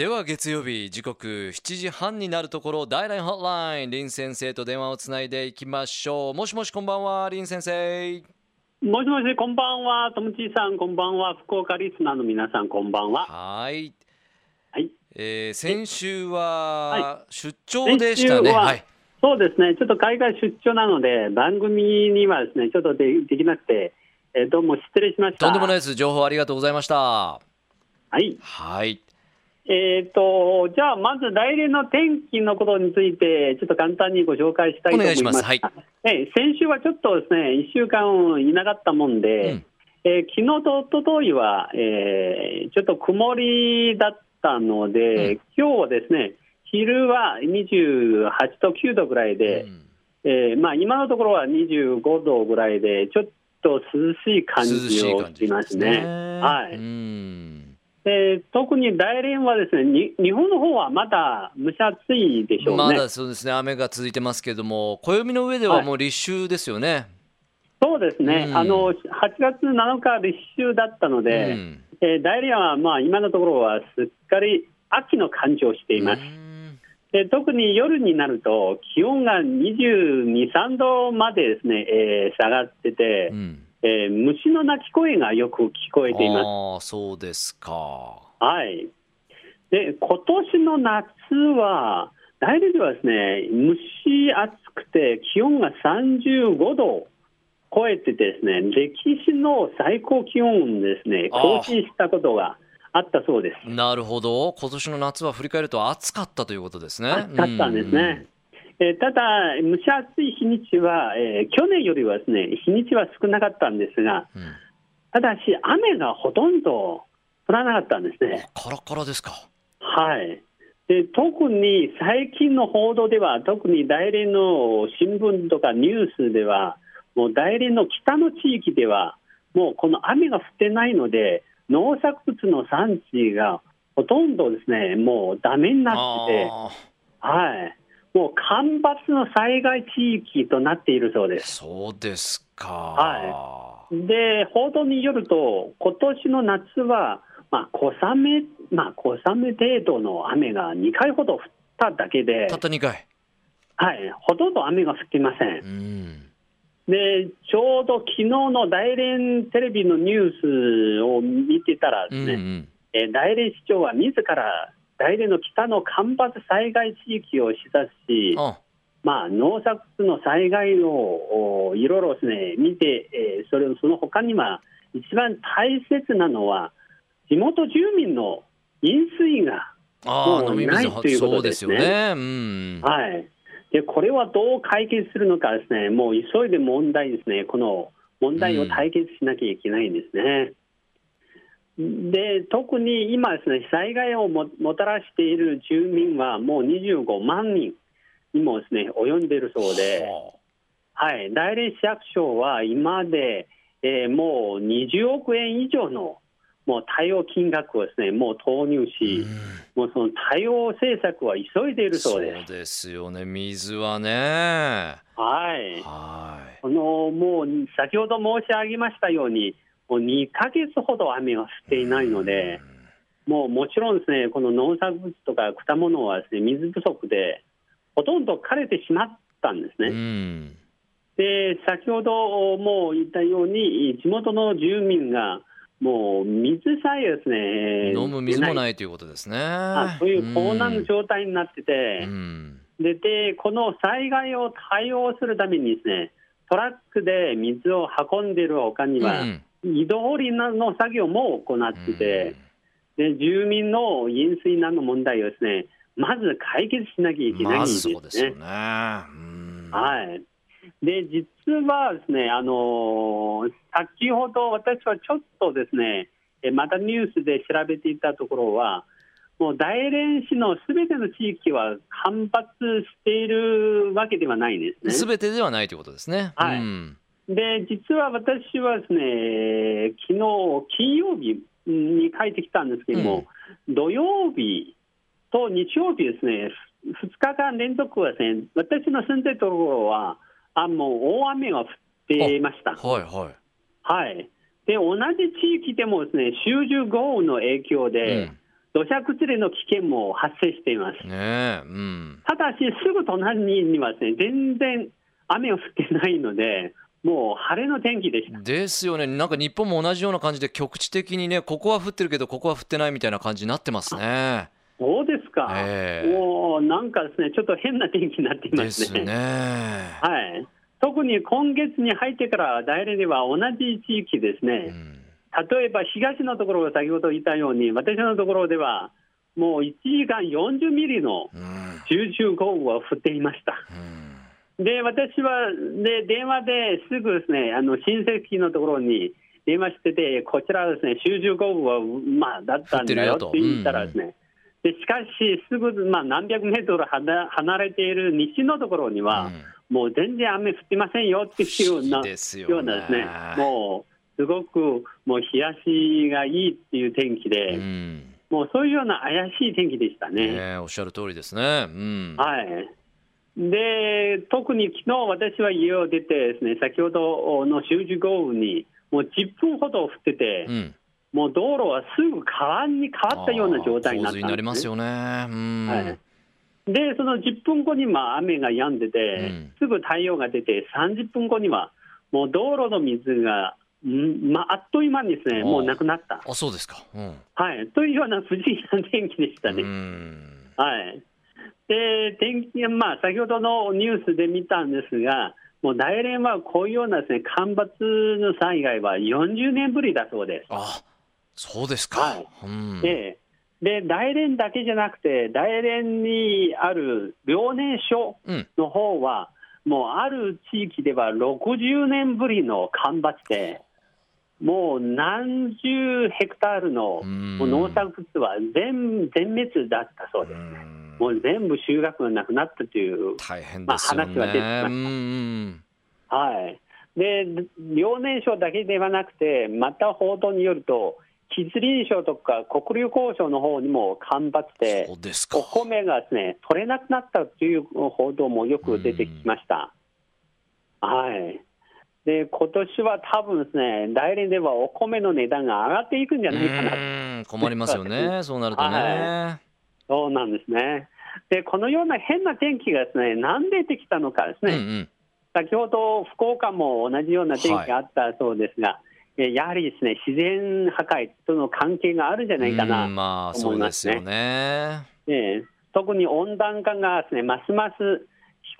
では月曜日時刻7時半になるところ大ラインホットライン林先生と電話をつないでいきましょうもしもしこんばんは林先生もしもし、こんばんは。ともちさん、こんばんは。福岡リスナーの皆さん、こんばんは。はい、はい。えー、先週は出張でしたねははいそうですね。ちょっと海外出張なので、番組にはですね、ちょっとでできなくて、えーどうも失礼しました。とんでもないです情報ありがとうございましたはい。はいえっ、と、じゃあ、まず来年の天気のことについて、ちょっと簡単にご紹介したいと思います。はい。えー先週はちょっとですね、1週間いなかったもんで、うん。えー昨日と一昨日は、えーちょっと曇りだったので、うん。今日はですね、昼は28度、9度ぐらいで、うん。えーまあ、今のところは25度ぐらいで、ちょっと涼しい感涼じをしい感じしますね。はい。うんで特に大連はですねに、日本の方はまだ蒸し暑いでしょうね。まだそうですね雨が続いてますけども暦の上ではもう立秋ですよね、そうですね、うん。あの8月7日、立秋だったので、うん。えー大連はまあ今のところはすっかり秋の感じをしています。うん。で特に夜になると、気温が22、3度までですね、えー下がってて、うんえー虫の鳴き声がよく聞こえています。ああそうですかはい。で、今年の夏は、大連ではですね、蒸し暑くて、気温が35度を超えてですね、歴史の最高気温ですね、更新したことがあったそうです。なるほど今年の夏は振り返ると暑かったということですね暑かったんですね。えーただ、蒸し暑い日にちは、えー去年よりはですね、日にちは少なかったんですが、うん、うんただし、雨がほとんど降らなかったんですね。カラカラですかはい。で特に最近の報道では、特に大連の新聞とかニュースでは、もう大連の北の地域では、もうこの雨が降ってないので、農作物の産地がほとんどですね、もうダメになってて、あはい。もう干ばつの災害地域となっているそうでーす。そうですか。はで、報道によると、今年の夏は、まあ、小雨、まあ、小雨程度の雨が2回ほど降っただけでた、った2回。はい、ほとんど雨が降っていません。う。ん。で、ちょうど昨日の大連テレビのニュースを見てたらうんですね、うん。えー大連市長は自ら大連の北の干ばつ災害地域を視察し、あまあ、農作物の災害をおいろいろですね見て、えーそれその他には一番大切なのは地元住民の飲水が、もうないということですすねね。うん。はい、でこれはどう解決するのかですね。もう急いで問題ですね。この問題を解決しなきゃいけないんですね。で特に今ですね災害をももたらしている住民はもう25万人にもですね及んでいるそうで。ははい、大連市役所は今まで、えーもう20億円以上のもう対応金額をですねもう投入あし、うん。もうその対応政策は急いでいるそそううです。ですよね。水はね。はい、はい。このもう先ほど申し上げましたように、もう2ヶ月ほど雨が降っていないので、もうもちろんですねこの農作物とか果物はですね水不足で、ほとんど枯れてしまったんですうね。んで先ほども言ったように、地元の住民がもう水さえですね、飲む水もい。ないということですねあそういう高難の状態になってて、うんででこの災害を対応するためにですね、トラックで水を運んでいる他には、うん井戸掘りの作業も行ってて、で住民の飲水難の問題をですね、まず解決しなきゃいけないんまですね。ずそうですよねうんはい。で、実はですね、あのー先ほど私はちょっとですね、えまたニュースで調べていたところは、もう大連市のすべての地域は干ばつしているわけではないんですね。すべてではないということですねはいうんで、実は私はですね、昨日金曜日に帰ってきたんですけども、土曜日と日曜日ですね、2日間連続はですね、私の住んでるところは、あもう大雨が降っていました。はいはいはい。で、同じ地域でもですね、集中豪雨の影響で、土砂崩れの危険も発生しています。ねえ、うん。ただし、すぐ隣にはですね、全然雨が降ってないので、もう晴れの天気でした。ですよね、なんか日本も同じような感じで、局地的にね、ここは降ってるけど、ここは降ってないみたいな感じになってますね。そうですか。ええもうなんかですね、ちょっと変な天気になっていまですすね。ね。はい。特に今月に入ってから大連では同じ地域ですうね、ん例えば東のところが先ほど言ったように、私のところでは、もう1時間40ミリのうん集中豪雨が降っていました。うんで、私はで電話ですぐですね、あの親戚のところに電話してて、こちらはですね、集中豪雨は、まあ、だったんだよって言ったらですね、でしかし、すぐ、まあ、何百メートル離離れている西のところには、うんもう全然雨降ってませんよっていうようなようなですね、もうすごくもう日差しがいいっていう天気で、うんもうそういうような怪しい天気でしたね。ねえおっしゃる通りですね。うんはい。で、特に昨日私は家を出てですね、先ほどの集中豪雨にもう10分ほど降ってて、うんもう道路はすぐ川に変わったような状態になったんです、ね。洪水になりますよね。うんはいで、その10分後にまあ雨が止んでて、うんすぐ太陽が出て、30分後にはもう道路の水が、んまあ、あっという間にですね、もうなくなった。あそうですか。うんはい。というような不思議な天気でしたね。うんはい。で、天気、まあ、先ほどのニュースで見たんですが、もう大連はこういうようなですね、干ばつの災害は40年ぶりだそうです。あそうですか。はいうんでで、大連だけじゃなくて、大連にある遼寧省うんの方は、もうある地域では60年ぶりの干ばつで、もう何十ヘクタールの農作物は全全滅だったそうです。うんもう全部収穫がなくなったという、大変ですよね。まあ話は出てきましたはい。で、遼寧省だけではなくて、また報道によると、吉林省とか黒竜江省の方にも干ばつでお。米がですね、取れなくなったという報道もよく出てきました。はい。で、今年は多分ですね、大連ではお米の値段が上がっていくんじゃないかなうん困りますよね。そうなるとね。はそうなんですね。で、このような変な天気がですね、なんでできたのかですね。うんうん先ほど福岡も同じような天気があったそうですが、えやはりですね、自然破壊との関係があるんじゃないかなうんまあそうですよね。ええ特に温暖化がですね、ますます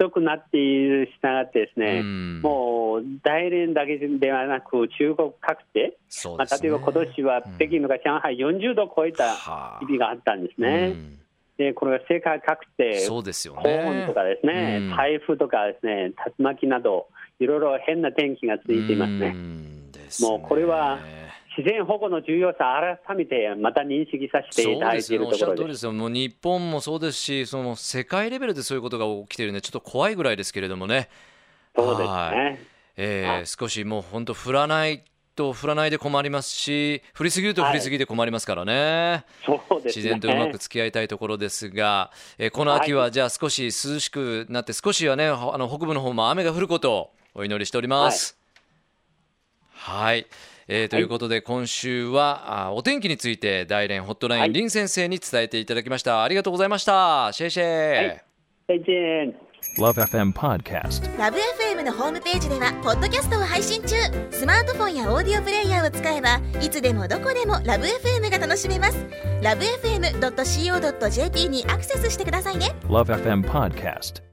ひどくなっているに従ってですね、うんもう大連だけではなく、中国各地で、まあ。例えば今年は北京とか上海40度を超えたはあ日々があったんですね。うんでこれは世界各地でそうですよ高温ね。とかですね、うん台風とかですね、竜巻など、いろいろ変な天気が続いていますうね。すねもうこれは自然保護の重要さ、改めてまた認識させていただいているそうですよねおっしゃところです。る通りですよ。もう日本もそうですし、その世界レベルでそういうことが起きているんで、ちょっと怖いぐらいですけれどもね。そうですはね。えーはい少しもう本当降らないと降らないで困りますし、降りすぎると降りすぎで困りますからね。そうですね。自然とうまく付き合いたいところですが、えーこの秋はじゃあ少し涼しくなって少しはねあの北部の方も雨が降ることをお祈りしております。はい、えーということで今週はあお天気について大連ホットライン、はい林先生に伝えていただきました。ありがとうございました。シェイシェイ。はい再见。Love FM Podcast. ラブ f m のホームページではポッドキャストを配信中スマートフォンやオーディオプレイヤーを使えばいつでもどこでもラブ f m が楽しめますラブ FM.co.jp にアクセスしてくださいね Love FM Podcast.